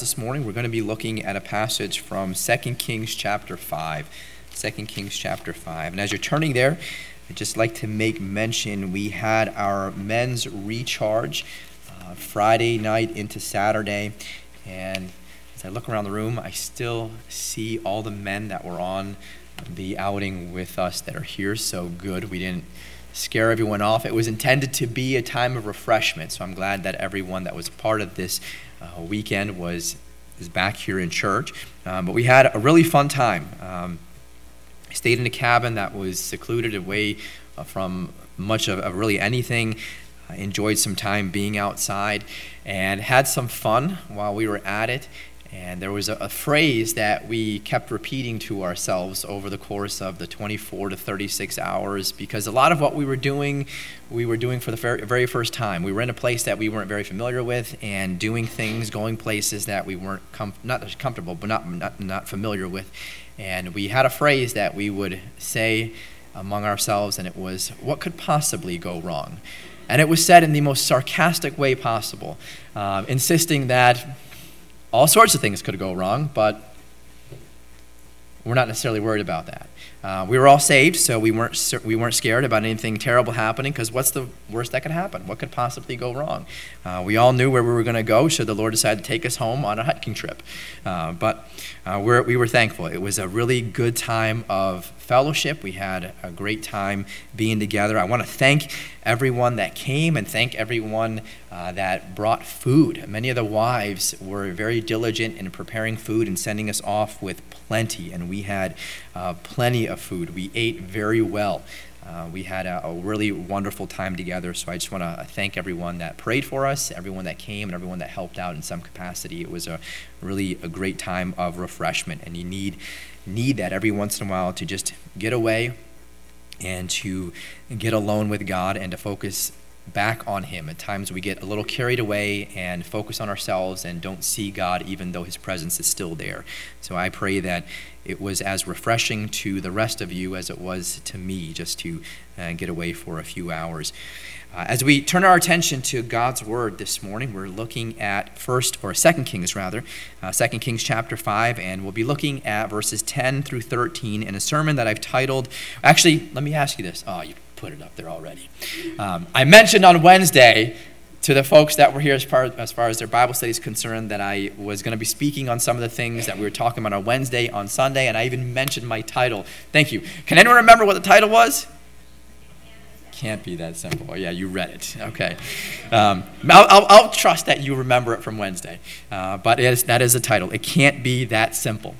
this morning we're going to be looking at a passage from 2 kings chapter 5 2 kings chapter 5 and as you're turning there i'd just like to make mention we had our men's recharge uh, friday night into saturday. And as i look around the room i still see all the men that were on the outing with us that are here. So good we didn't scare everyone off. It was intended to be a time of refreshment, so I'm glad that everyone that was part of this uh, weekend was is back here in church. Um, but we had a really fun time. Um, stayed in a cabin that was secluded away uh, from much of, of really anything. Enjoyed some time being outside and had some fun while we were at it. And there was a, a, phrase that we kept repeating to ourselves over the course of the 24 to 36 hours because a lot of what we were doing, we were doing for the very, first time. We were in a place that we weren't very familiar with and doing things, going places that we weren't com- not comfortable, but not, not, not familiar with. And we had a phrase that we would say among ourselves, and it was, What could possibly go wrong? And it was said in the most sarcastic way possible, uh, insisting that all sorts of things could go wrong, but we're not necessarily worried about that. Uh, we were all saved, so we weren't we weren't scared about anything terrible happening. Because what's the worst that could happen? What could possibly go wrong? Uh, we all knew where we were going to go, should the Lord decide to take us home on a hiking trip. Uh, but uh, we're, we were thankful. It was a really good time of fellowship. We had a great time being together. I want to thank everyone that came and thank everyone uh, that brought food. Many of the wives were very diligent in preparing food and sending us off with plenty, and we had uh, plenty of food. We ate very well. Uh, we had a, a, really wonderful time together. So I just want to thank everyone that prayed for us, everyone that came, and everyone that helped out in some capacity. It was a really a great time of refreshment, and you need need that every once in a while to just get away and to get alone with God and to focus back on Him. At times we get a little carried away and focus on ourselves and don't see God even though His presence is still there. So I pray that it was as refreshing to the rest of you as it was to me just to uh, get away for a few hours. Uh, as we turn our attention to God's Word this morning, we're looking at First or Second Kings rather, uh, Second Kings chapter five, and we'll be looking at verses ten through thirteen in a sermon that I've titled. Actually, let me ask you this. Oh, you put it up there already. Um, I mentioned on Wednesday to the folks that were here as far, as far as their Bible study is concerned that I was going to be speaking on some of the things that we were talking about on Wednesday, on Sunday, and I even mentioned my title. Thank you. Can anyone remember what the title was? Can't be that simple. Oh, yeah, you read it. Okay. Um, I'll, I'll, I'll, trust that you remember it from Wednesday. Uh, but that is the title. It can't be that simple.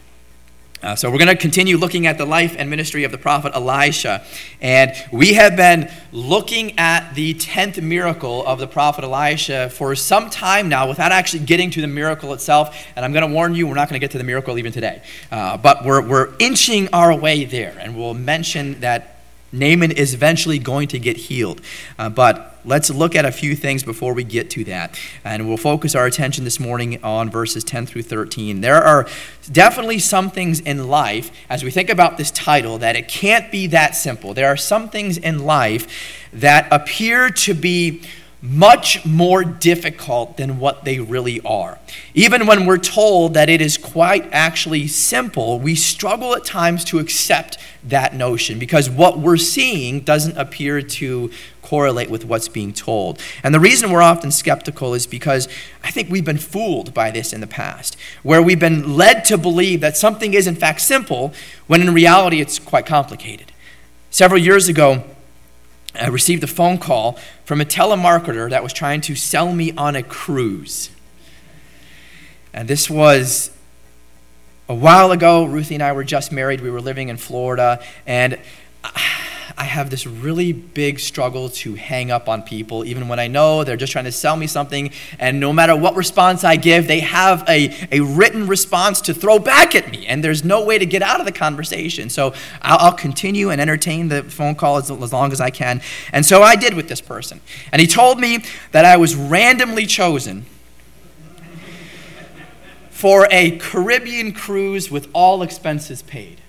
Uh, so, we're going to continue looking at the life and ministry of the prophet Elisha. And we have been looking at the 10th miracle of the prophet Elisha for some time now without actually getting to the miracle itself. And I'm going to warn you, we're not going to get to the miracle even today. Uh, but we're, we're inching our way there. And we'll mention that Naaman is eventually going to get healed. Uh, but let's look at a few things before we get to that. And we'll focus our attention this morning on verses 10 through 13. There are definitely some things in life, as we think about this title, that it can't be that simple. There are some things in life that appear to be much more difficult than what they really are. Even when we're told that it is quite actually simple, we struggle at times to accept that notion because what we're seeing doesn't appear to correlate with what's being told. And the reason we're often skeptical is because I think we've been fooled by this in the past, where we've been led to believe that something is in fact simple when in reality it's quite complicated. Several years ago, I received a phone call from a telemarketer that was trying to sell me on a cruise. And this was a while ago. Ruthie and I were just married. We were living in Florida. And I have this really big struggle to hang up on people, even when I know they're just trying to sell me something. And no matter what response I give, they have a, a written response to throw back at me. And there's no way to get out of the conversation. So I'll, I'll continue and entertain the phone call as, as long as I can. And so I did with this person. And he told me that I was randomly chosen for a Caribbean cruise with all expenses paid.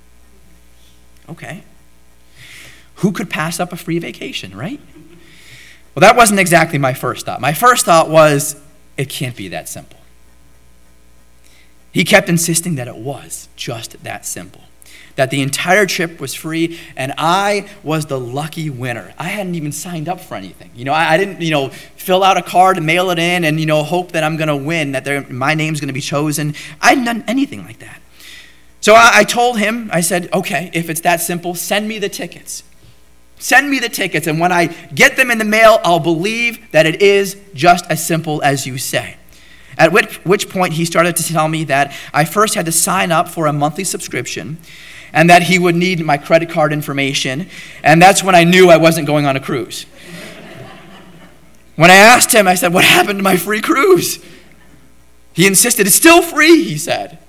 Okay who could pass up a free vacation, right? Well, that wasn't exactly my first thought. My first thought was, it can't be that simple. He kept insisting that it was just that simple. That the entire trip was free, and I was the lucky winner. I hadn't even signed up for anything. You know, I, I didn't, you know, fill out a card and mail it in and, you know, hope that I'm going to win, that my name's going to be chosen. I hadn't done anything like that. So I, I told him, I said, okay, if it's that simple, send me the tickets. Send me the tickets, and when I get them in the mail, I'll believe that it is just as simple as you say. At which, which point, he started to tell me that I first had to sign up for a monthly subscription and that he would need my credit card information. And that's when I knew I wasn't going on a cruise. when I asked him, I said, What happened to my free cruise? He insisted, It's still free, he said.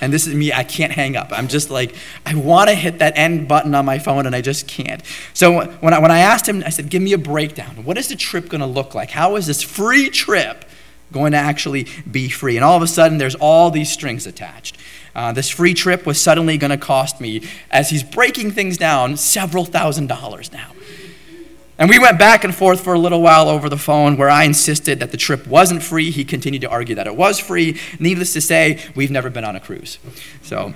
And this is me, I can't hang up. I'm just like, I want to hit that end button on my phone and I just can't. So when I, when I asked him, I said, Give me a breakdown. What is the trip going to look like? How is this free trip going to actually be free? And all of a sudden, there's all these strings attached. Uh, this free trip was suddenly going to cost me, as he's breaking things down, several thousand dollars now. And we went back and forth for a little while over the phone where I insisted that the trip wasn't free. He continued to argue that it was free. Needless to say, we've never been on a cruise. So,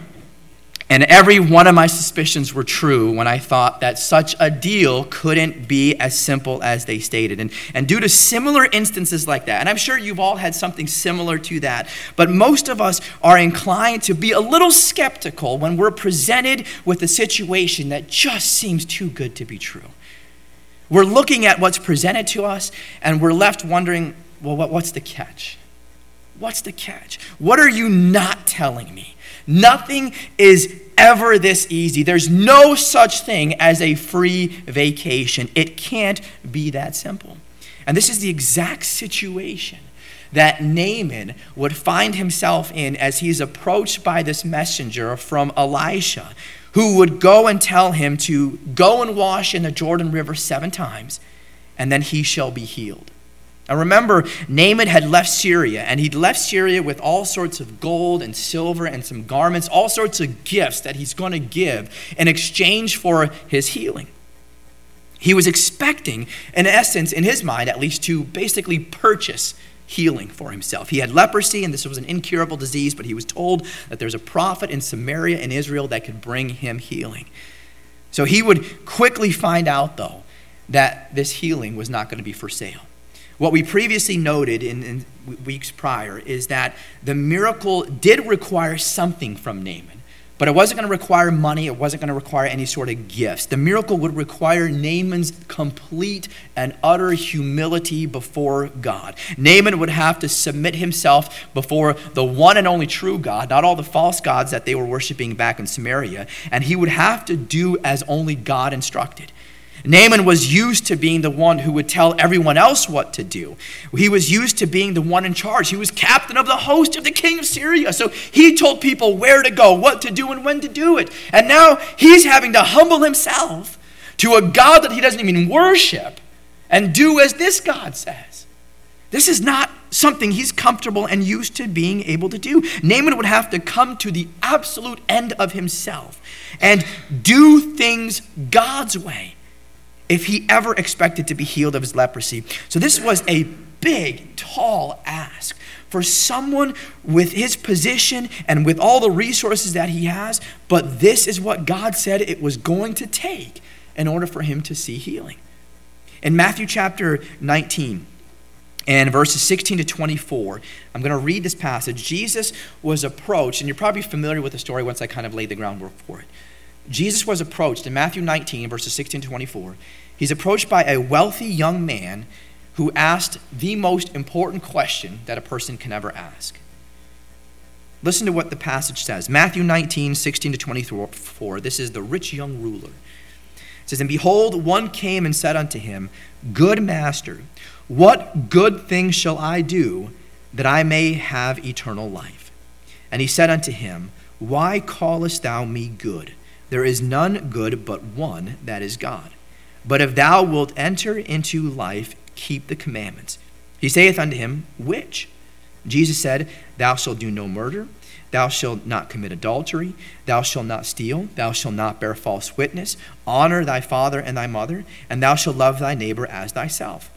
and every one of my suspicions were true when I thought that such a deal couldn't be as simple as they stated. And, and due to similar instances like that, and I'm sure you've all had something similar to that, but most of us are inclined to be a little skeptical when we're presented with a situation that just seems too good to be true. We're looking at what's presented to us and we're left wondering, well, what, what's the catch? What's the catch? What are you not telling me? Nothing is ever this easy. There's no such thing as a free vacation. It can't be that simple. And this is the exact situation that Naaman would find himself in as he's approached by this messenger from Elisha who would go and tell him to go and wash in the Jordan River seven times, and then he shall be healed. Now remember, Naaman had left Syria, and he'd left Syria with all sorts of gold and silver and some garments, all sorts of gifts that he's going to give in exchange for his healing. He was expecting, in essence, in his mind at least, to basically purchase healing for himself. He had leprosy, and this was an incurable disease, but he was told that there's a prophet in Samaria in Israel that could bring him healing. So he would quickly find out, though, that this healing was not going to be for sale. What we previously noted in, in weeks prior is that the miracle did require something from Naaman. But it wasn't going to require money, it wasn't going to require any sort of gifts. The miracle would require Naaman's complete and utter humility before God. Naaman would have to submit himself before the one and only true God, not all the false gods that they were worshiping back in Samaria, and he would have to do as only God instructed. Naaman was used to being the one who would tell everyone else what to do. He was used to being the one in charge. He was captain of the host of the king of Syria. So he told people where to go, what to do, and when to do it. And now he's having to humble himself to a God that he doesn't even worship and do as this God says. This is not something he's comfortable and used to being able to do. Naaman would have to come to the absolute end of himself and do things God's way if he ever expected to be healed of his leprosy. So this was a big, tall ask for someone with his position and with all the resources that he has, but this is what God said it was going to take in order for him to see healing. In Matthew chapter 19, and verses 16 to 24, I'm going to read this passage. Jesus was approached, and you're probably familiar with the story once I kind of laid the groundwork for it. Jesus was approached in Matthew 19, verses 16 to 24. He's approached by a wealthy young man who asked the most important question that a person can ever ask. Listen to what the passage says Matthew 19, 16 to 24. This is the rich young ruler. It says, And behold, one came and said unto him, Good master, what good thing shall I do that I may have eternal life? And he said unto him, Why callest thou me good? There is none good but one, that is God. But if thou wilt enter into life, keep the commandments. He saith unto him, Which? Jesus said, Thou shalt do no murder, thou shalt not commit adultery, thou shalt not steal, thou shalt not bear false witness, honor thy father and thy mother, and thou shalt love thy neighbor as thyself.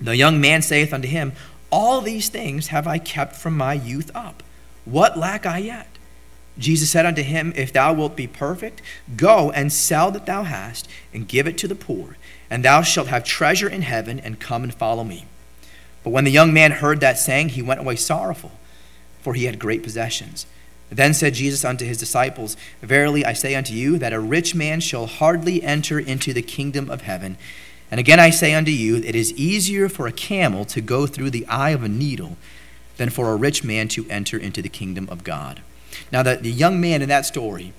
The young man saith unto him, All these things have I kept from my youth up. What lack I yet? Jesus said unto him, If thou wilt be perfect, go and sell that thou hast, and give it to the poor, and thou shalt have treasure in heaven, and come and follow me. But when the young man heard that saying, he went away sorrowful, for he had great possessions. Then said Jesus unto his disciples, Verily I say unto you, that a rich man shall hardly enter into the kingdom of heaven. And again I say unto you, it is easier for a camel to go through the eye of a needle than for a rich man to enter into the kingdom of God. Now, the, the young man in that story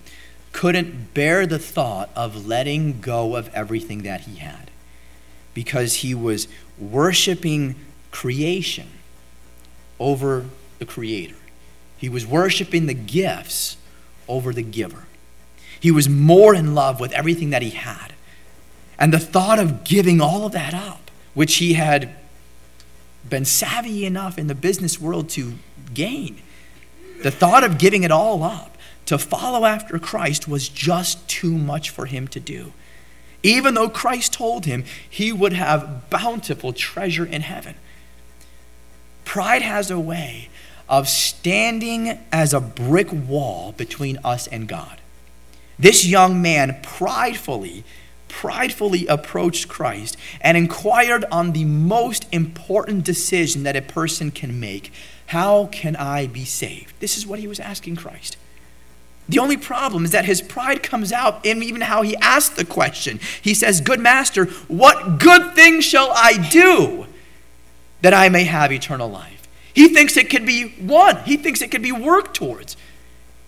couldn't bear the thought of letting go of everything that he had because he was worshiping creation over the Creator. He was worshiping the gifts over the giver. He was more in love with everything that he had. And the thought of giving all of that up, which he had been savvy enough in the business world to gain, the thought of giving it all up to follow after Christ was just too much for him to do. Even though Christ told him he would have bountiful treasure in heaven. Pride has a way of standing as a brick wall between us and God. This young man pridefully, pridefully approached Christ and inquired on the most important decision that a person can make How can I be saved? This is what he was asking Christ. The only problem is that his pride comes out in even how he asked the question. He says, Good master, what good thing shall I do that I may have eternal life? He thinks it can be won, he thinks it can be worked towards.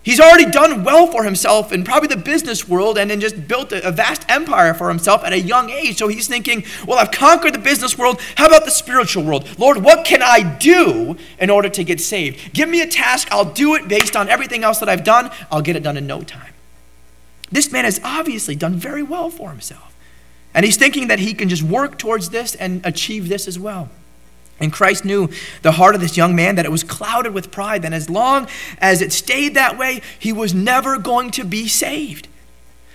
He's already done well for himself in probably the business world and then just built a, vast empire for himself at a young age. So he's thinking, well, I've conquered the business world. How about the spiritual world? Lord, what can I do in order to get saved? Give me a task. I'll do it based on everything else that I've done. I'll get it done in no time. This man has obviously done very well for himself. And he's thinking that he can just work towards this and achieve this as well. And Christ knew the heart of this young man that it was clouded with pride, and as long as it stayed that way, he was never going to be saved.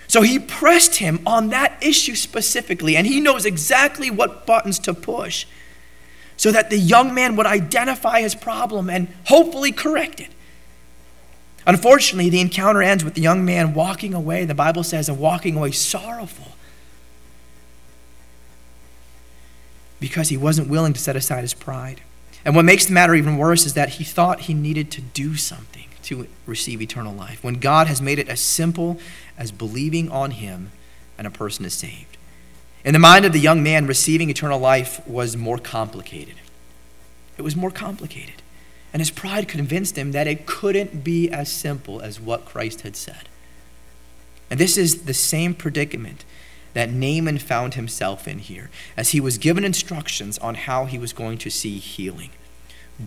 So he pressed him on that issue specifically, and he knows exactly what buttons to push so that the young man would identify his problem and hopefully correct it. Unfortunately, the encounter ends with the young man walking away, the Bible says, and walking away sorrowful because he wasn't willing to set aside his pride. And what makes the matter even worse is that he thought he needed to do something to receive eternal life, when God has made it as simple as believing on him and a person is saved. In the mind of the young man, receiving eternal life was more complicated. It was more complicated. And his pride convinced him that it couldn't be as simple as what Christ had said. And this is the same predicament that Naaman found himself in here as he was given instructions on how he was going to see healing.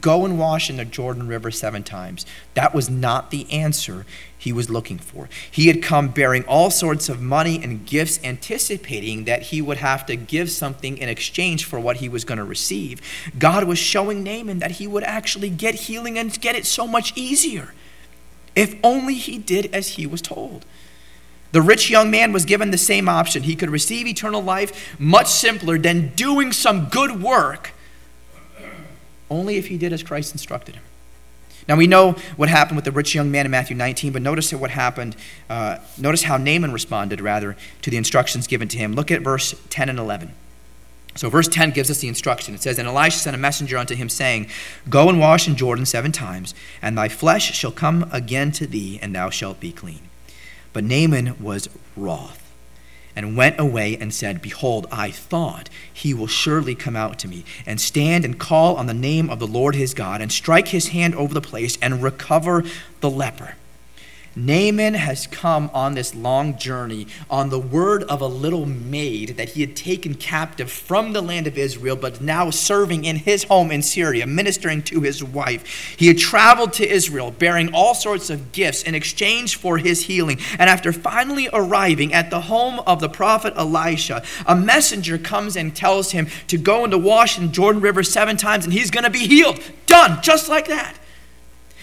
Go and wash in the Jordan River seven times. That was not the answer he was looking for. He had come bearing all sorts of money and gifts, anticipating that he would have to give something in exchange for what he was going to receive. God was showing Naaman that he would actually get healing and get it so much easier if only he did as he was told. The rich young man was given the same option. He could receive eternal life much simpler than doing some good work, only if he did as Christ instructed him. Now we know what happened with the rich young man in Matthew 19, but notice what happened. Uh, notice how Naaman responded, rather, to the instructions given to him. Look at verse 10 and 11. So, verse 10 gives us the instruction. It says, And Elisha sent a messenger unto him, saying, Go and wash in Jordan seven times, and thy flesh shall come again to thee, and thou shalt be clean. But Naaman was wroth and went away and said, Behold, I thought he will surely come out to me and stand and call on the name of the Lord his God and strike his hand over the place and recover the leper. Naaman has come on this long journey on the word of a little maid that he had taken captive from the land of Israel, but now serving in his home in Syria, ministering to his wife. He had traveled to Israel bearing all sorts of gifts in exchange for his healing. And after finally arriving at the home of the prophet Elisha, a messenger comes and tells him to go and to wash in Jordan River seven times and he's going to be healed. Done, just like that.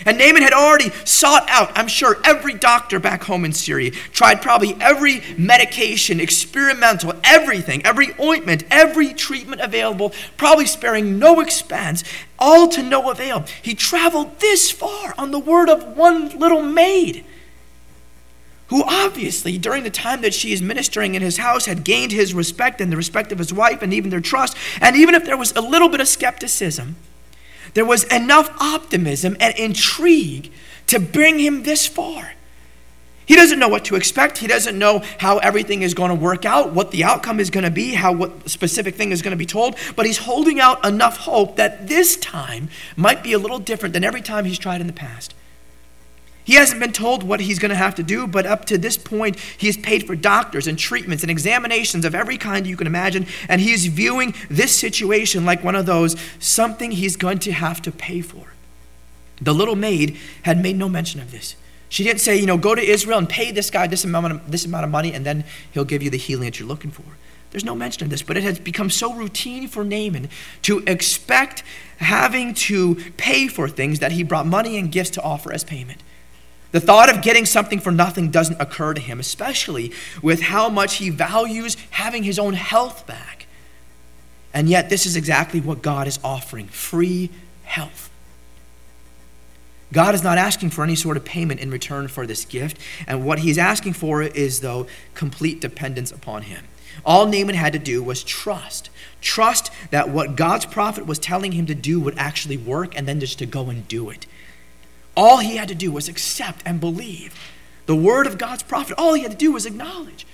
And Naaman had already sought out, I'm sure, every doctor back home in Syria, tried probably every medication, experimental, everything, every ointment, every treatment available, probably sparing no expense, all to no avail. He traveled this far on the word of one little maid, who obviously, during the time that she is ministering in his house, had gained his respect and the respect of his wife and even their trust. And even if there was a little bit of skepticism, there was enough optimism and intrigue to bring him this far. He doesn't know what to expect. He doesn't know how everything is going to work out, what the outcome is going to be, how what specific thing is going to be told, but he's holding out enough hope that this time might be a little different than every time he's tried in the past. He hasn't been told what he's going to have to do, but up to this point, he has paid for doctors and treatments and examinations of every kind you can imagine, and he is viewing this situation like one of those, something he's going to have to pay for. The little maid had made no mention of this. She didn't say, you know, go to Israel and pay this guy this amount of, this amount of money, and then he'll give you the healing that you're looking for. There's no mention of this, but it has become so routine for Naaman to expect having to pay for things that he brought money and gifts to offer as payment. The thought of getting something for nothing doesn't occur to him, especially with how much he values having his own health back. And yet, this is exactly what God is offering free health. God is not asking for any sort of payment in return for this gift, and what he's asking for is, though, complete dependence upon him. All Naaman had to do was trust. Trust that what God's prophet was telling him to do would actually work, and then just to go and do it. All he had to do was accept and believe the word of God's prophet. All he had to do was acknowledge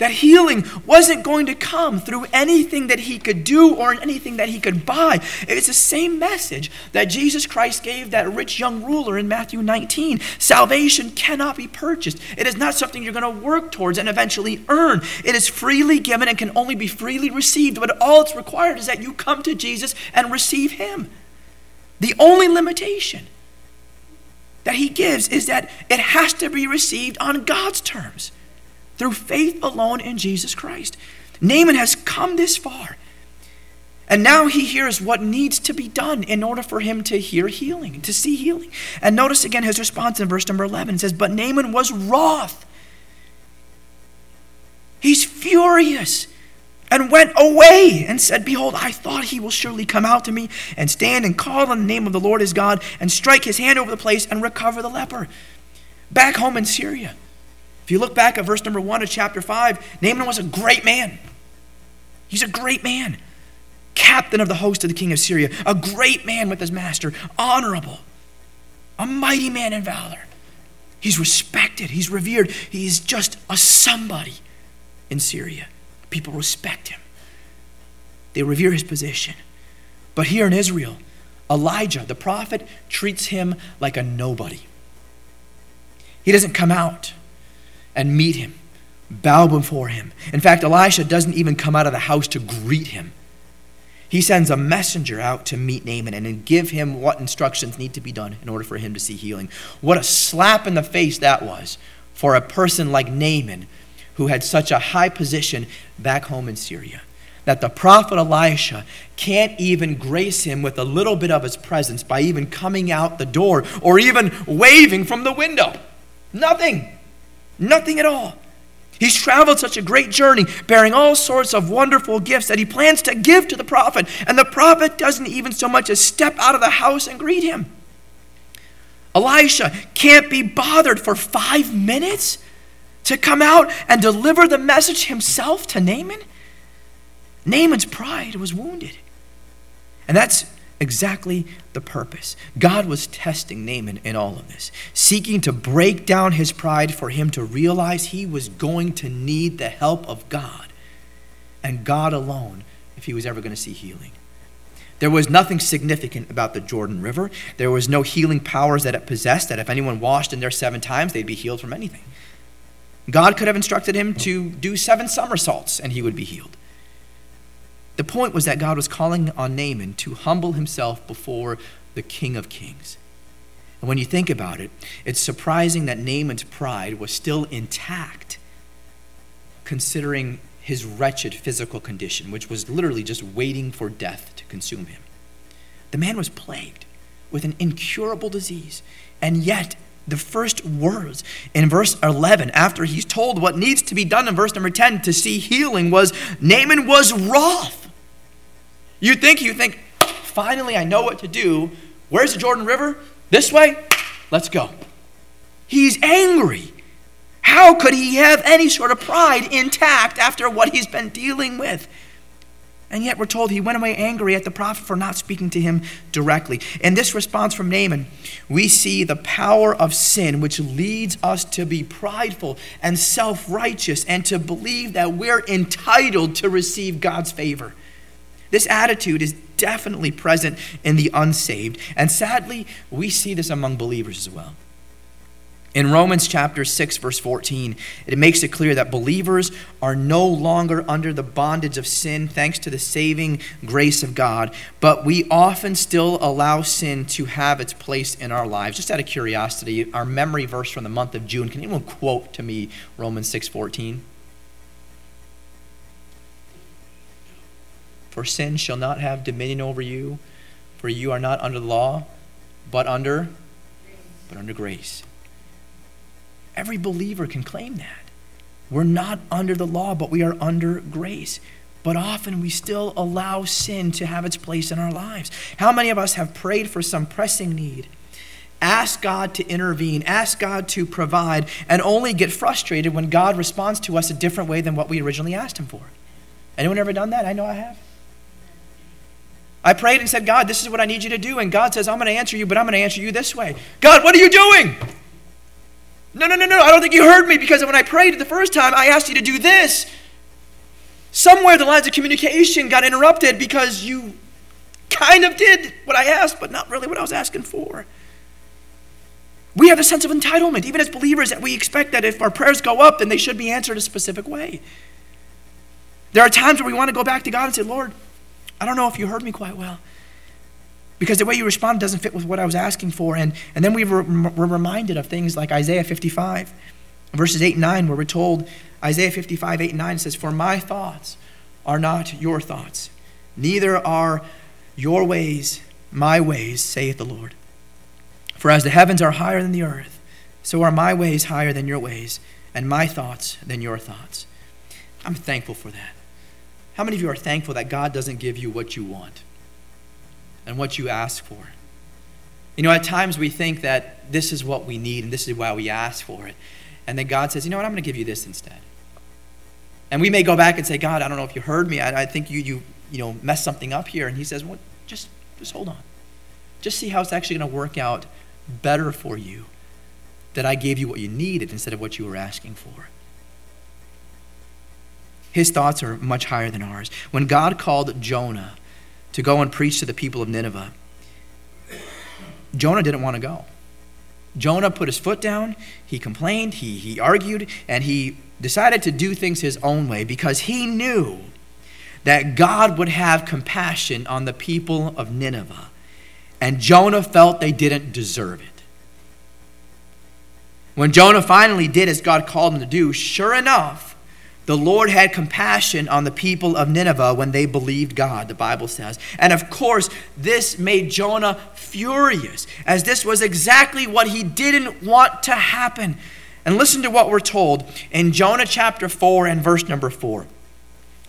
that healing wasn't going to come through anything that he could do or anything that he could buy. It's the same message that Jesus Christ gave that rich young ruler in Matthew 19. Salvation cannot be purchased, it is not something you're going to work towards and eventually earn. It is freely given and can only be freely received, but all it's required is that you come to Jesus and receive him. The only limitation that he gives is that it has to be received on God's terms through faith alone in Jesus Christ. Naaman has come this far. And now he hears what needs to be done in order for him to hear healing, to see healing. And notice again his response in verse number 11 it says, But Naaman was wroth. He's furious and went away and said, Behold, I thought he will surely come out to me and stand and call on the name of the Lord his God and strike his hand over the place and recover the leper. Back home in Syria. If you look back at verse number one of chapter 5, Naaman was a great man. He's a great man. Captain of the host of the king of Syria, a great man with his master, honorable, a mighty man in valor. He's respected, he's revered, he's just a somebody in Syria. People respect him, they revere his position. But here in Israel, Elijah, the prophet, treats him like a nobody. He doesn't come out and meet him, bow before him. In fact, Elisha doesn't even come out of the house to greet him. He sends a messenger out to meet Naaman and give him what instructions need to be done in order for him to see healing. What a slap in the face that was for a person like Naaman who had such a high position back home in Syria. That the prophet Elisha can't even grace him with a little bit of his presence by even coming out the door or even waving from the window. Nothing. Nothing at all. He's traveled such a great journey, bearing all sorts of wonderful gifts that he plans to give to the prophet, and the prophet doesn't even so much as step out of the house and greet him. Elisha can't be bothered for five minutes to come out and deliver the message himself to Naaman? Naaman's pride was wounded. And that's exactly the purpose. God was testing Naaman in all of this, seeking to break down his pride for him to realize he was going to need the help of God and God alone if he was ever going to see healing. There was nothing significant about the Jordan River. There was no healing powers that it possessed, that if anyone washed in there seven times, they'd be healed from anything. God could have instructed him to do seven somersaults and he would be healed. The point was that God was calling on Naaman to humble himself before the King of Kings. And when you think about it, it's surprising that Naaman's pride was still intact, considering his wretched physical condition, which was literally just waiting for death to consume him. The man was plagued with an incurable disease. And yet, the first words in verse 11, after he's told what needs to be done in verse number 10 to see healing, was Naaman was wroth. You think, you think, finally I know what to do. Where's the Jordan River? This way? Let's go. He's angry. How could he have any sort of pride intact after what he's been dealing with? And yet we're told he went away angry at the prophet for not speaking to him directly. In this response from Naaman, we see the power of sin, which leads us to be prideful and self righteous and to believe that we're entitled to receive God's favor. This attitude is definitely present in the unsaved. And sadly, we see this among believers as well. In Romans chapter 6, verse 14, it makes it clear that believers are no longer under the bondage of sin thanks to the saving grace of God, but we often still allow sin to have its place in our lives. Just out of curiosity, our memory verse from the month of June, can anyone quote to me Romans 6, 14? For sin shall not have dominion over you, for you are not under the law, but under but under grace. Every believer can claim that. We're not under the law, but we are under grace. But often we still allow sin to have its place in our lives. How many of us have prayed for some pressing need? Ask God to intervene, ask God to provide, and only get frustrated when God responds to us a different way than what we originally asked Him for. Anyone ever done that? I know I have. I prayed and said, God, this is what I need you to do. And God says, I'm going to answer you, but I'm going to answer you this way. God, what are you doing? No, no, no, no. I don't think you heard me because when I prayed the first time, I asked you to do this. Somewhere the lines of communication got interrupted because you kind of did what I asked, but not really what I was asking for. We have a sense of entitlement, even as believers, that we expect that if our prayers go up, then they should be answered a specific way. There are times where we want to go back to God and say, Lord, I don't know if you heard me quite well because the way you respond doesn't fit with what I was asking for. And, and then we were, were reminded of things like Isaiah 55, verses 8 and 9, where we're told, Isaiah 55, 8 and 9 says, For my thoughts are not your thoughts, neither are your ways my ways, saith the Lord. For as the heavens are higher than the earth, so are my ways higher than your ways, and my thoughts than your thoughts. I'm thankful for that. How many of you are thankful that God doesn't give you what you want? And what you ask for. You know, at times we think that this is what we need and this is why we ask for it. And then God says, you know what, I'm going to give you this instead. And we may go back and say, God, I don't know if you heard me. I, I think you, you, you know, messed something up here. And he says, well, just, just hold on. Just see how it's actually going to work out better for you that I gave you what you needed instead of what you were asking for. His thoughts are much higher than ours. When God called Jonah to go and preach to the people of Nineveh. Jonah didn't want to go. Jonah put his foot down, he complained, he, he argued, and he decided to do things his own way because he knew that God would have compassion on the people of Nineveh. And Jonah felt they didn't deserve it. When Jonah finally did as God called him to do, sure enough, the Lord had compassion on the people of Nineveh when they believed God, the Bible says. And of course, this made Jonah furious, as this was exactly what he didn't want to happen. And listen to what we're told in Jonah chapter 4 and verse number 4.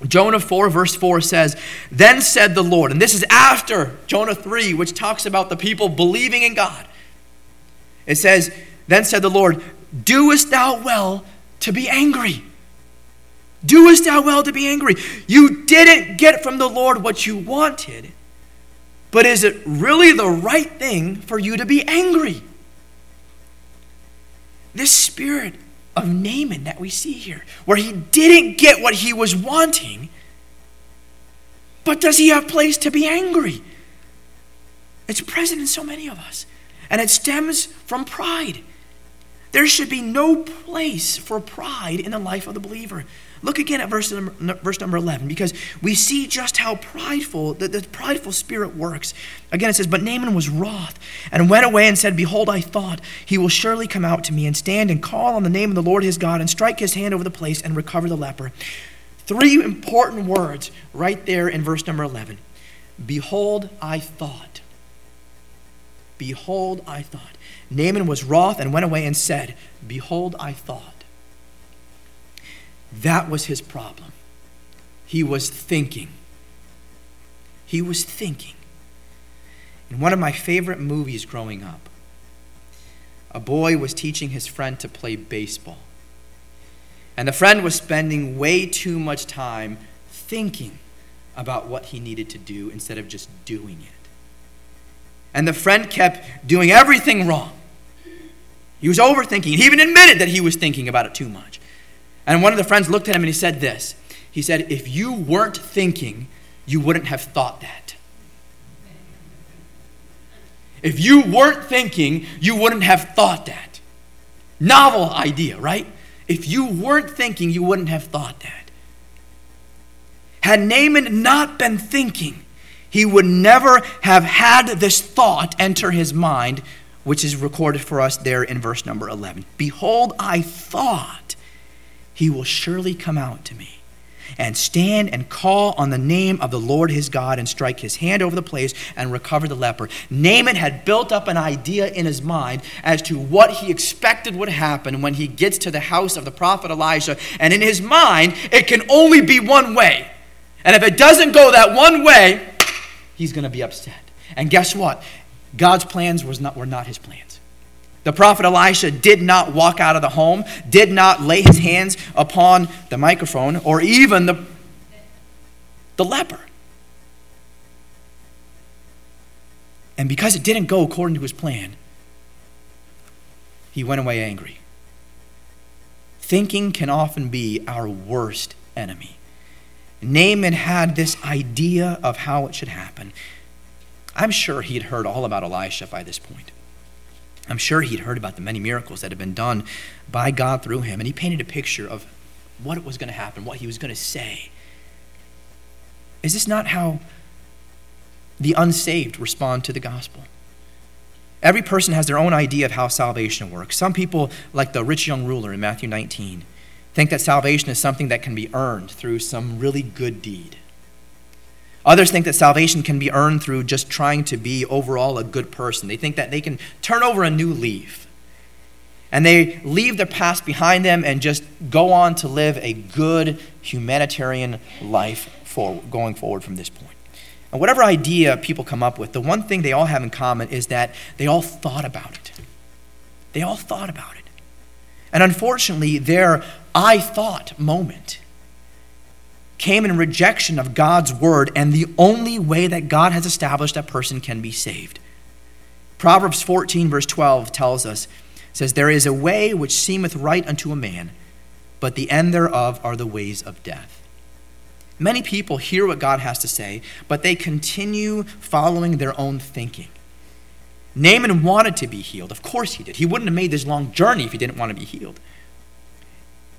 Jonah 4, verse 4 says, Then said the Lord, and this is after Jonah 3, which talks about the people believing in God. It says, Then said the Lord, Doest thou well to be angry? Doest thou well to be angry? You didn't get from the Lord what you wanted, but is it really the right thing for you to be angry? This spirit of Naaman that we see here, where he didn't get what he was wanting, but does he have place to be angry? It's present in so many of us, and it stems from pride. There should be no place for pride in the life of the believer. Look again at verse number, verse number 11 because we see just how prideful, the, the prideful spirit works. Again, it says, But Naaman was wroth and went away and said, Behold, I thought he will surely come out to me and stand and call on the name of the Lord his God and strike his hand over the place and recover the leper. Three important words right there in verse number 11. Behold, I thought. Behold, I thought. Naaman was wroth and went away and said, Behold, I thought. That was his problem. He was thinking. He was thinking. In one of my favorite movies growing up, a boy was teaching his friend to play baseball. And the friend was spending way too much time thinking about what he needed to do instead of just doing it. And the friend kept doing everything wrong. He was overthinking. He even admitted that he was thinking about it too much. And one of the friends looked at him and he said this He said, If you weren't thinking, you wouldn't have thought that. If you weren't thinking, you wouldn't have thought that. Novel idea, right? If you weren't thinking, you wouldn't have thought that. Had Naaman not been thinking, he would never have had this thought enter his mind, which is recorded for us there in verse number 11. Behold, I thought he will surely come out to me and stand and call on the name of the Lord his God and strike his hand over the place and recover the leper. Naaman had built up an idea in his mind as to what he expected would happen when he gets to the house of the prophet Elisha. And in his mind, it can only be one way. And if it doesn't go that one way, he's going to be upset. And guess what? God's plans was not, were not his plans. The prophet Elisha did not walk out of the home, did not lay his hands upon the microphone or even the, the leper. And because it didn't go according to his plan, he went away angry. Thinking can often be our worst enemy. Naaman had this idea of how it should happen. I'm sure he'd heard all about Elisha by this point. I'm sure he'd heard about the many miracles that had been done by God through him, and he painted a picture of what was going to happen, what he was going to say. Is this not how the unsaved respond to the gospel? Every person has their own idea of how salvation works. Some people, like the rich young ruler in Matthew 19, think that salvation is something that can be earned through some really good deed. Others think that salvation can be earned through just trying to be overall a good person. They think that they can turn over a new leaf. And they leave their past behind them and just go on to live a good humanitarian life for, going forward from this point. And whatever idea people come up with, the one thing they all have in common is that they all thought about it. They all thought about it. And unfortunately, their I thought moment came in rejection of God's word and the only way that God has established that person can be saved. Proverbs 14, verse 12 tells us, says, There is a way which seemeth right unto a man, but the end thereof are the ways of death. Many people hear what God has to say, but they continue following their own thinking. Naaman wanted to be healed. Of course he did. He wouldn't have made this long journey if he didn't want to be healed.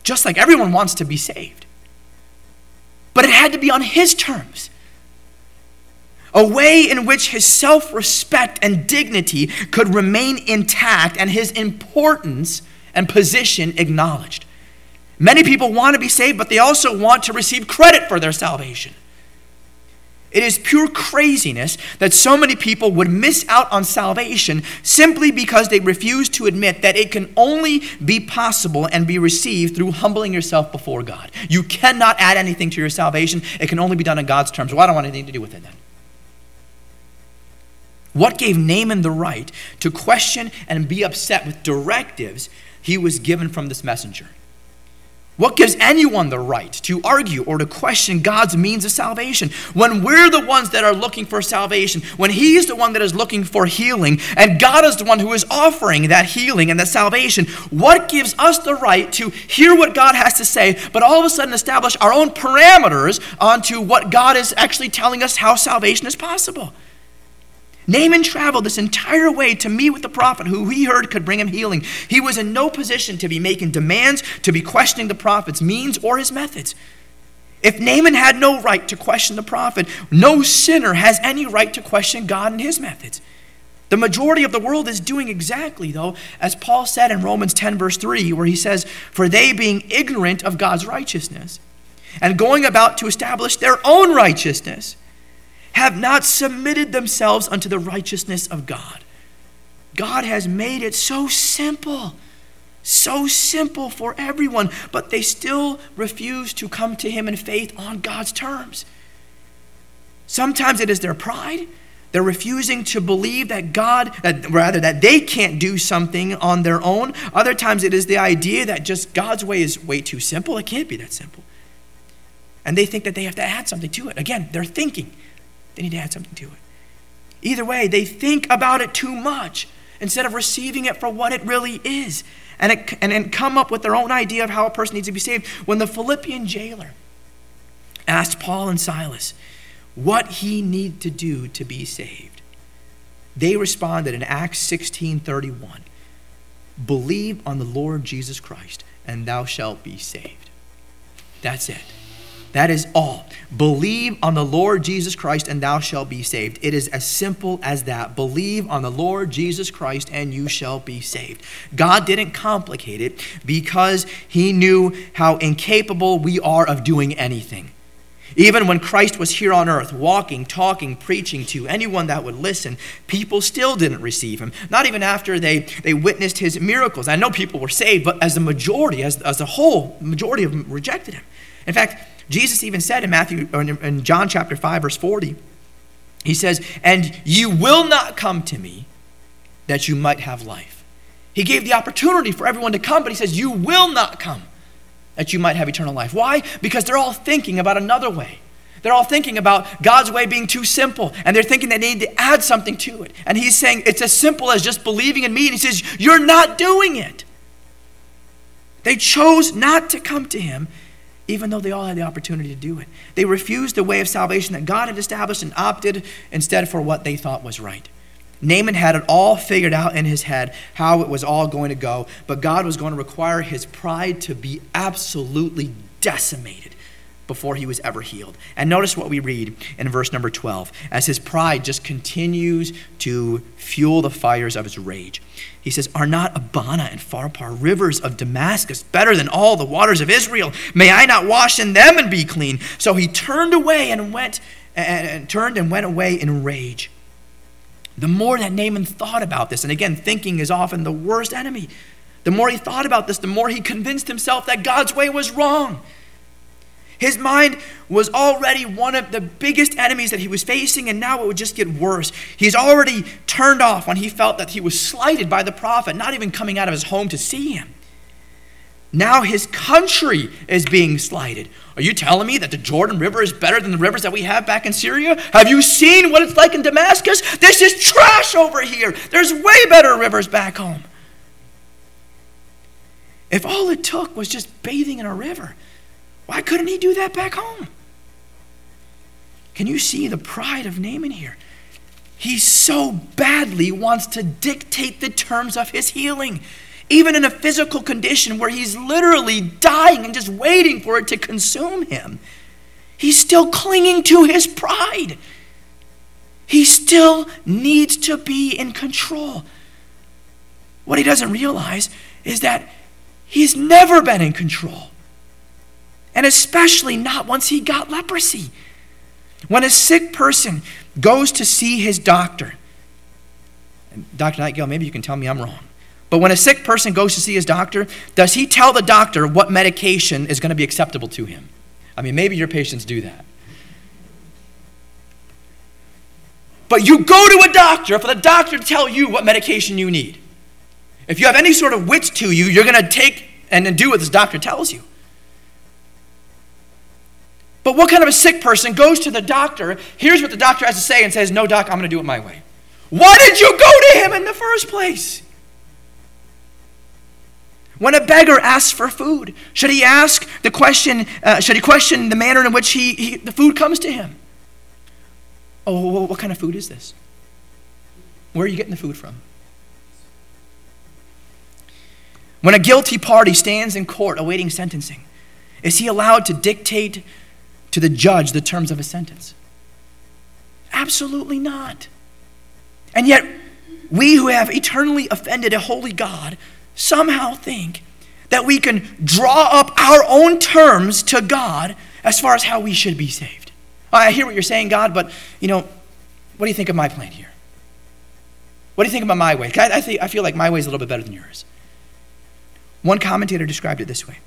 Just like everyone wants to be saved but it had to be on his terms. A way in which his self respect and dignity could remain intact and his importance and position acknowledged. Many people want to be saved, but they also want to receive credit for their salvation. It is pure craziness that so many people would miss out on salvation simply because they refuse to admit that it can only be possible and be received through humbling yourself before God. You cannot add anything to your salvation, it can only be done in God's terms. Well, I don't want anything to do with it then. What gave Naaman the right to question and be upset with directives he was given from this messenger? What gives anyone the right to argue or to question God's means of salvation when we're the ones that are looking for salvation, when He's the one that is looking for healing, and God is the one who is offering that healing and that salvation? What gives us the right to hear what God has to say, but all of a sudden establish our own parameters onto what God is actually telling us how salvation is possible? Naaman traveled this entire way to meet with the prophet who he heard could bring him healing. He was in no position to be making demands, to be questioning the prophet's means or his methods. If Naaman had no right to question the prophet, no sinner has any right to question God and his methods. The majority of the world is doing exactly, though, as Paul said in Romans 10, verse 3, where he says, For they being ignorant of God's righteousness and going about to establish their own righteousness, have not submitted themselves unto the righteousness of God. God has made it so simple. So simple for everyone, but they still refuse to come to Him in faith on God's terms. Sometimes it is their pride. They're refusing to believe that God, that rather, that they can't do something on their own. Other times it is the idea that just God's way is way too simple. It can't be that simple. And they think that they have to add something to it. Again, they're thinking they need to add something to it. Either way, they think about it too much instead of receiving it for what it really is and, it, and, and come up with their own idea of how a person needs to be saved. When the Philippian jailer asked Paul and Silas what he needed to do to be saved, they responded in Acts 16 31 Believe on the Lord Jesus Christ, and thou shalt be saved. That's it. That is all. Believe on the Lord Jesus Christ and thou shalt be saved. It is as simple as that. Believe on the Lord Jesus Christ and you shall be saved. God didn't complicate it because he knew how incapable we are of doing anything. Even when Christ was here on earth, walking, talking, preaching to anyone that would listen, people still didn't receive him. Not even after they, they witnessed his miracles. I know people were saved, but as a majority, as, as a whole, majority of them rejected him. In fact, Jesus even said in Matthew in John chapter 5 verse 40, he says, "And you will not come to me that you might have life." He gave the opportunity for everyone to come, but he says, "You will not come that you might have eternal life." Why? Because they're all thinking about another way. They're all thinking about God's way being too simple, and they're thinking they need to add something to it. And he's saying it's as simple as just believing in me, and he says, You're not doing it. They chose not to come to him, even though they all had the opportunity to do it. They refused the way of salvation that God had established and opted instead for what they thought was right. Naaman had it all figured out in his head how it was all going to go, but God was going to require his pride to be absolutely decimated before he was ever healed. And notice what we read in verse number 12 as his pride just continues to fuel the fires of his rage. He says, Are not Abana and Pharpar rivers of Damascus better than all the waters of Israel? May I not wash in them and be clean? So he turned away and went and, and turned and went away in rage. The more that Naaman thought about this, and again, thinking is often the worst enemy. The more he thought about this, the more he convinced himself that God's way was wrong. His mind was already one of the biggest enemies that he was facing, and now it would just get worse. He's already turned off when he felt that he was slighted by the prophet, not even coming out of his home to see him. Now his country is being slighted. Are you telling me that the Jordan River is better than the rivers that we have back in Syria? Have you seen what it's like in Damascus? This is trash over here. There's way better rivers back home. If all it took was just bathing in a river, why couldn't he do that back home? Can you see the pride of Naaman here? He so badly wants to dictate the terms of his healing, even in a physical condition where he's literally dying and just waiting for it to consume him. He's still clinging to his pride. He still needs to be in control. What he doesn't realize is that he's never been in control and especially not once he got leprosy. When a sick person goes to see his doctor, Dr. Nightingale, maybe you can tell me I'm wrong. But when a sick person goes to see his doctor, does he tell the doctor what medication is going to be acceptable to him? I mean, maybe your patients do that. But you go to a doctor for the doctor to tell you what medication you need. If you have any sort of wits to you, you're going to take and do what this doctor tells you. But what kind of a sick person goes to the doctor, hears what the doctor has to say, and says, No, doc, I'm going to do it my way? Why did you go to him in the first place? When a beggar asks for food, should he ask the question, uh, should he question the manner in which he, he, the food comes to him? Oh, what kind of food is this? Where are you getting the food from? When a guilty party stands in court awaiting sentencing, is he allowed to dictate to the judge the terms of a sentence? Absolutely not. And yet, we who have eternally offended a holy God somehow think that we can draw up our own terms to God as far as how we should be saved. I hear what you're saying, God, but you know, what do you think of my plan here? What do you think about my way? I, I, think, I feel like my way is a little bit better than yours. One commentator described it this way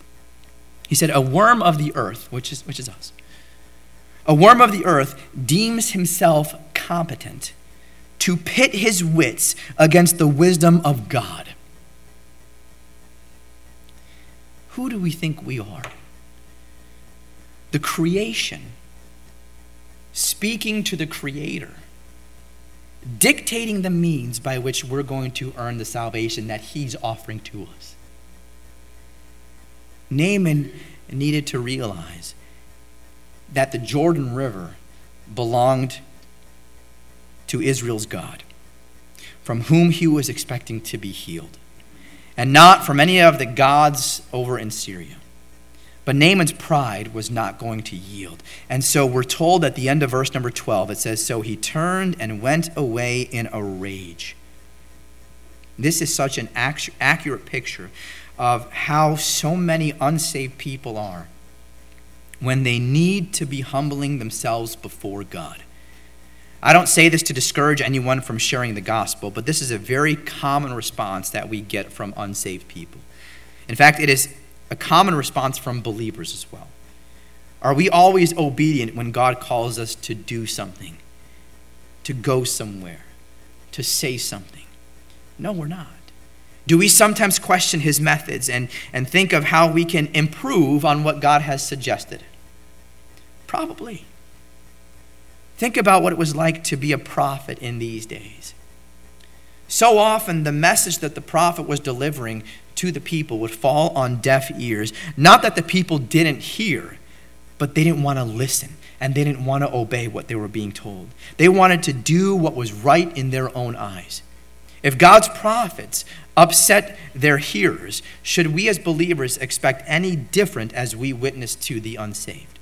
He said, A worm of the earth, which is, which is us, a worm of the earth deems himself competent to pit his wits against the wisdom of God. Who do we think we are? The creation, speaking to the Creator, dictating the means by which we're going to earn the salvation that He's offering to us. Naaman needed to realize that the Jordan River belonged to Israel's God, from whom he was expecting to be healed, and not from any of the gods over in Syria. But Naaman's pride was not going to yield. And so we're told at the end of verse number 12, it says, So he turned and went away in a rage. This is such an accurate picture of how so many unsaved people are when they need to be humbling themselves before God. I don't say this to discourage anyone from sharing the gospel, but this is a very common response that we get from unsaved people. In fact, it is a common response from believers as well. Are we always obedient when God calls us to do something, to go somewhere, to say something? No, we're not. Do we sometimes question his methods and, and think of how we can improve on what God has suggested? Probably. Think about what it was like to be a prophet in these days. So often, the message that the prophet was delivering to the people would fall on deaf ears. Not that the people didn't hear, but they didn't want to listen and they didn't want to obey what they were being told. They wanted to do what was right in their own eyes. If God's prophets upset their hearers, should we as believers expect any different as we witness to the unsaved?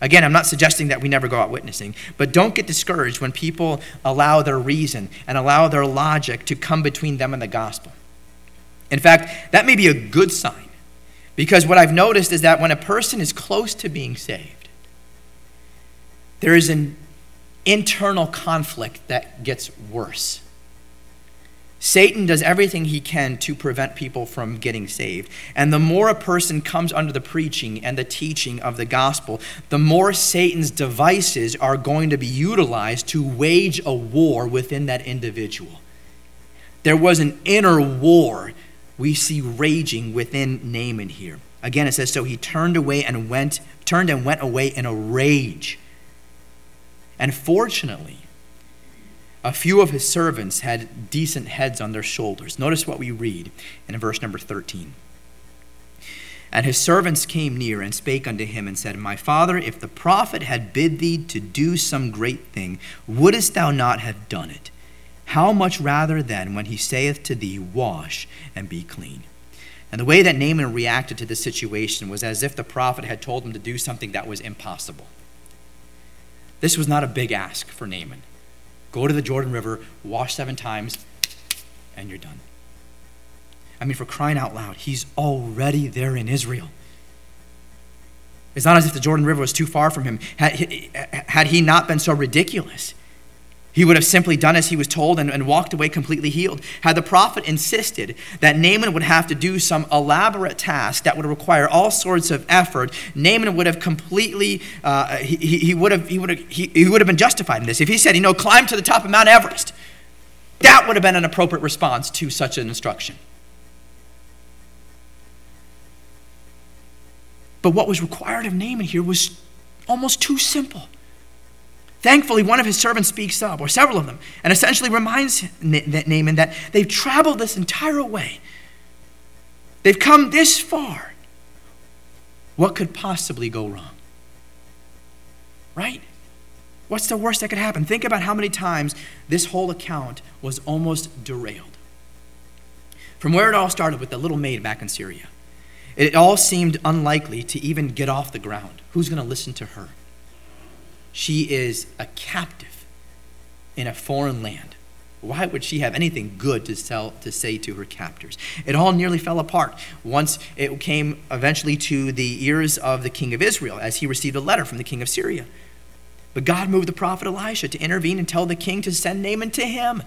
Again, I'm not suggesting that we never go out witnessing, but don't get discouraged when people allow their reason and allow their logic to come between them and the gospel. In fact, that may be a good sign because what I've noticed is that when a person is close to being saved, there is an internal conflict that gets worse. Satan does everything he can to prevent people from getting saved. And the more a person comes under the preaching and the teaching of the gospel, the more Satan's devices are going to be utilized to wage a war within that individual. There was an inner war we see raging within Naaman here. Again, it says, So he turned away and went, turned and went away in a rage. And fortunately, a few of his servants had decent heads on their shoulders. Notice what we read in verse number 13. And his servants came near and spake unto him and said, My father, if the prophet had bid thee to do some great thing, wouldest thou not have done it? How much rather then when he saith to thee, Wash and be clean? And the way that Naaman reacted to this situation was as if the prophet had told him to do something that was impossible. This was not a big ask for Naaman. Go to the Jordan River, wash seven times, and you're done. I mean, for crying out loud, he's already there in Israel. It's not as if the Jordan River was too far from him. Had, he not been so ridiculous, he would have simply done as he was told and, and, walked away completely healed. Had the prophet insisted that Naaman would have to do some elaborate task that would require all sorts of effort, Naaman would have completely, uh, he, he, would have, he, would have, he, he would have been justified in this. If he said, you know, climb to the top of Mount Everest, that would have been an appropriate response to such an instruction. But what was required of Naaman here was almost too simple. Thankfully, one of his servants speaks up, or several of them, and essentially reminds Naaman that they've traveled this entire way. They've come this far. What could possibly go wrong? Right? What's the worst that could happen? Think about how many times this whole account was almost derailed. From where it all started with the little maid back in Syria, it all seemed unlikely to even get off the ground. Who's going to listen to her? She is a captive in a foreign land. Why would she have anything good to, sell, to say to her captors? It all nearly fell apart once it came eventually to the ears of the king of Israel as he received a letter from the king of Syria. But God moved the prophet Elisha to intervene and tell the king to send Naaman to him.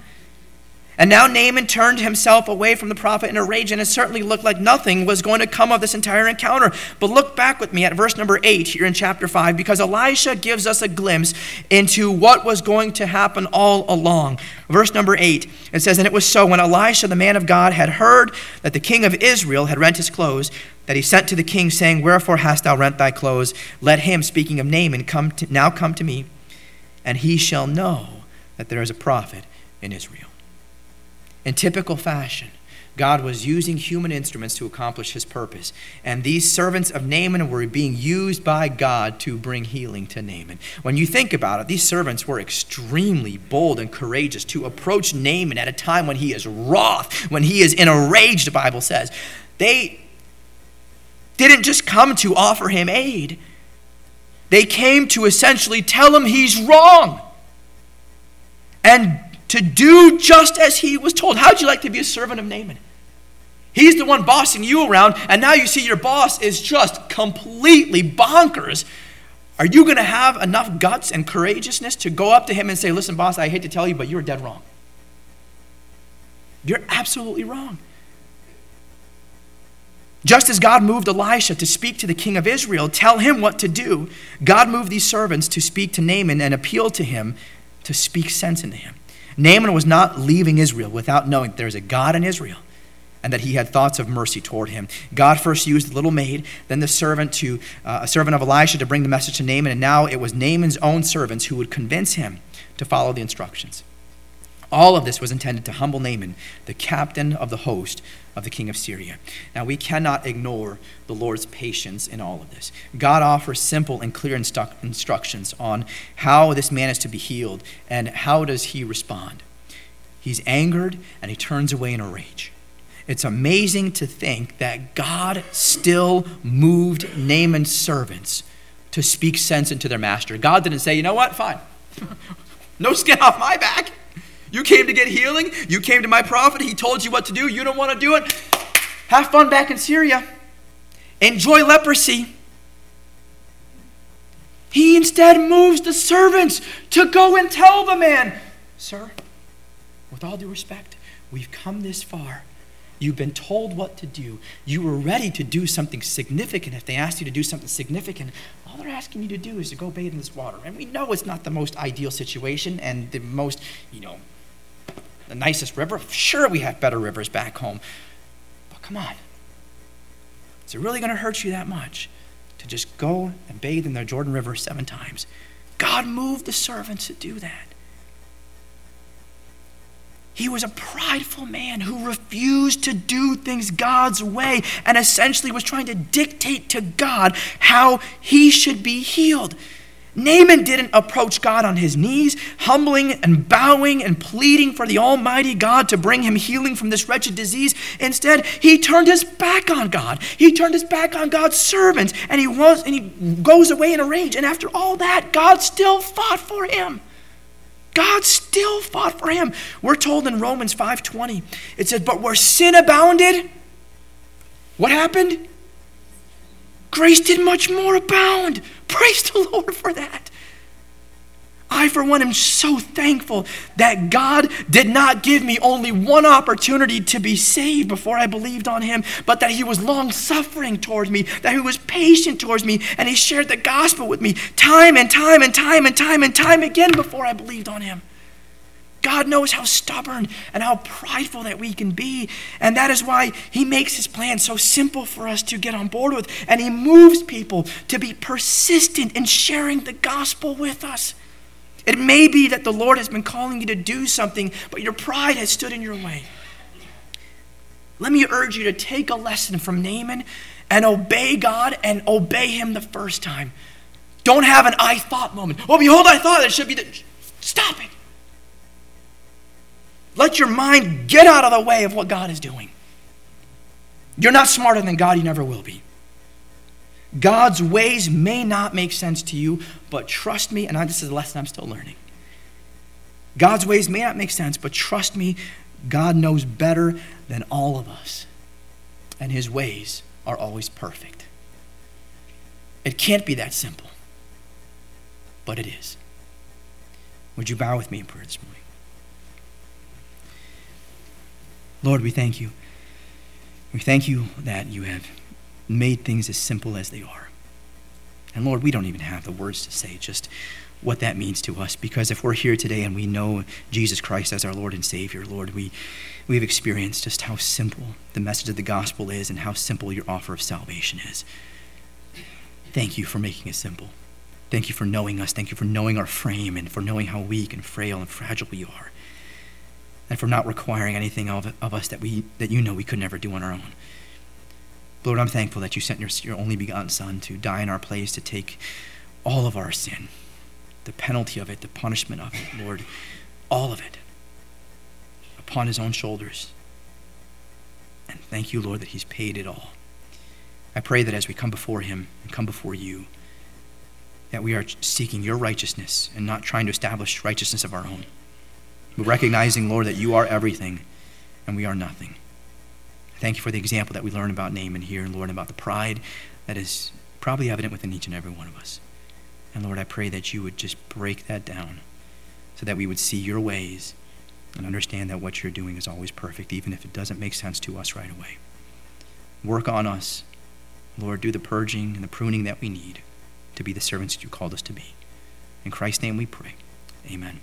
And now Naaman turned himself away from the prophet in a rage, and it certainly looked like nothing was going to come of this entire encounter. But look back with me at verse number 8 here in chapter 5, because Elisha gives us a glimpse into what was going to happen all along. Verse number 8, it says, And it was so when Elisha, the man of God, had heard that the king of Israel had rent his clothes, that he sent to the king, saying, Wherefore hast thou rent thy clothes? Let him, speaking of Naaman, come to, now come to me, and he shall know that there is a prophet in Israel. In typical fashion, God was using human instruments to accomplish his purpose. And these servants of Naaman were being used by God to bring healing to Naaman. When you think about it, these servants were extremely bold and courageous to approach Naaman at a time when he is wroth, when he is in a rage, the Bible says. They didn't just come to offer him aid, they came to essentially tell him he's wrong. And to do just as he was told. How'd you like to be a servant of Naaman? He's the one bossing you around, and now you see your boss is just completely bonkers. Are you going to have enough guts and courageousness to go up to him and say, Listen, boss, I hate to tell you, but you're dead wrong? You're absolutely wrong. Just as God moved Elisha to speak to the king of Israel, tell him what to do, God moved these servants to speak to Naaman and appeal to him to speak sense into him. Naaman was not leaving Israel without knowing that there is a God in Israel and that he had thoughts of mercy toward him. God first used the little maid, then the servant to uh, a servant of Elisha to bring the message to Naaman, and now it was Naaman's own servants who would convince him to follow the instructions. All of this was intended to humble Naaman, the captain of the host of the king of Syria. Now, we cannot ignore the Lord's patience in all of this. God offers simple and clear instru- instructions on how this man is to be healed, and how does he respond? He's angered and he turns away in a rage. It's amazing to think that God still moved Naaman's servants to speak sense into their master. God didn't say, you know what, fine. no skin off my back. You came to get healing. You came to my prophet. He told you what to do. You don't want to do it. Have fun back in Syria. Enjoy leprosy. He instead moves the servants to go and tell the man, Sir, with all due respect, we've come this far. You've been told what to do. You were ready to do something significant. If they asked you to do something significant, all they're asking you to do is to go bathe in this water. And we know it's not the most ideal situation and the most, you know, the nicest river. Sure, we have better rivers back home. But come on. Is it really going to hurt you that much to just go and bathe in the Jordan River seven times? God moved the servants to do that. He was a prideful man who refused to do things God's way and essentially was trying to dictate to God how he should be healed. Naaman didn't approach God on his knees, humbling and bowing and pleading for the Almighty God to bring him healing from this wretched disease. Instead, he turned his back on God. He turned his back on God's servants, and he was and he goes away in a rage. And after all that, God still fought for him. God still fought for him. We're told in Romans 5:20, it says, "But where sin abounded, what happened? Grace did much more abound. Praise the Lord for that. I, for one, am so thankful that God did not give me only one opportunity to be saved before I believed on Him, but that He was long suffering towards me, that He was patient towards me, and He shared the gospel with me time and time and time and time and time again before I believed on Him. God knows how stubborn and how prideful that we can be. And that is why He makes His plan so simple for us to get on board with. And He moves people to be persistent in sharing the gospel with us. It may be that the Lord has been calling you to do something, but your pride has stood in your way. Let me urge you to take a lesson from Naaman and obey God and obey Him the first time. Don't have an I thought moment. Oh, behold, I thought it should be the. Stop it. Let your mind get out of the way of what God is doing. You're not smarter than God, you never will be. God's ways may not make sense to you, but trust me, and this is a lesson I'm still learning. God's ways may not make sense, but trust me, God knows better than all of us, and his ways are always perfect. It can't be that simple, but it is. Would you bow with me in prayer this morning? Lord, we thank you. We thank you that you have made things as simple as they are. And Lord, we don't even have the words to say just what that means to us because if we're here today and we know Jesus Christ as our Lord and Savior, Lord, we, we've experienced just how simple the message of the gospel is and how simple your offer of salvation is. Thank you for making it simple. Thank you for knowing us. Thank you for knowing our frame and for knowing how weak and frail and fragile we are. And for not requiring anything of, of us that, we, that you know we could never do on our own. Lord, I'm thankful that you sent your, your only begotten Son to die in our place, to take all of our sin, the penalty of it, the punishment of it, Lord, all of it upon his own shoulders. And thank you, Lord, that he's paid it all. I pray that as we come before him and come before you, that we are seeking your righteousness and not trying to establish righteousness of our own. Recognizing, Lord, that you are everything and we are nothing. Thank you for the example that we learn about Naaman here, and Lord, about the pride that is probably evident within each and every one of us. And Lord, I pray that you would just break that down so that we would see your ways and understand that what you're doing is always perfect, even if it doesn't make sense to us right away. Work on us. Lord, do the purging and the pruning that we need to be the servants that you called us to be. In Christ's name we pray. Amen.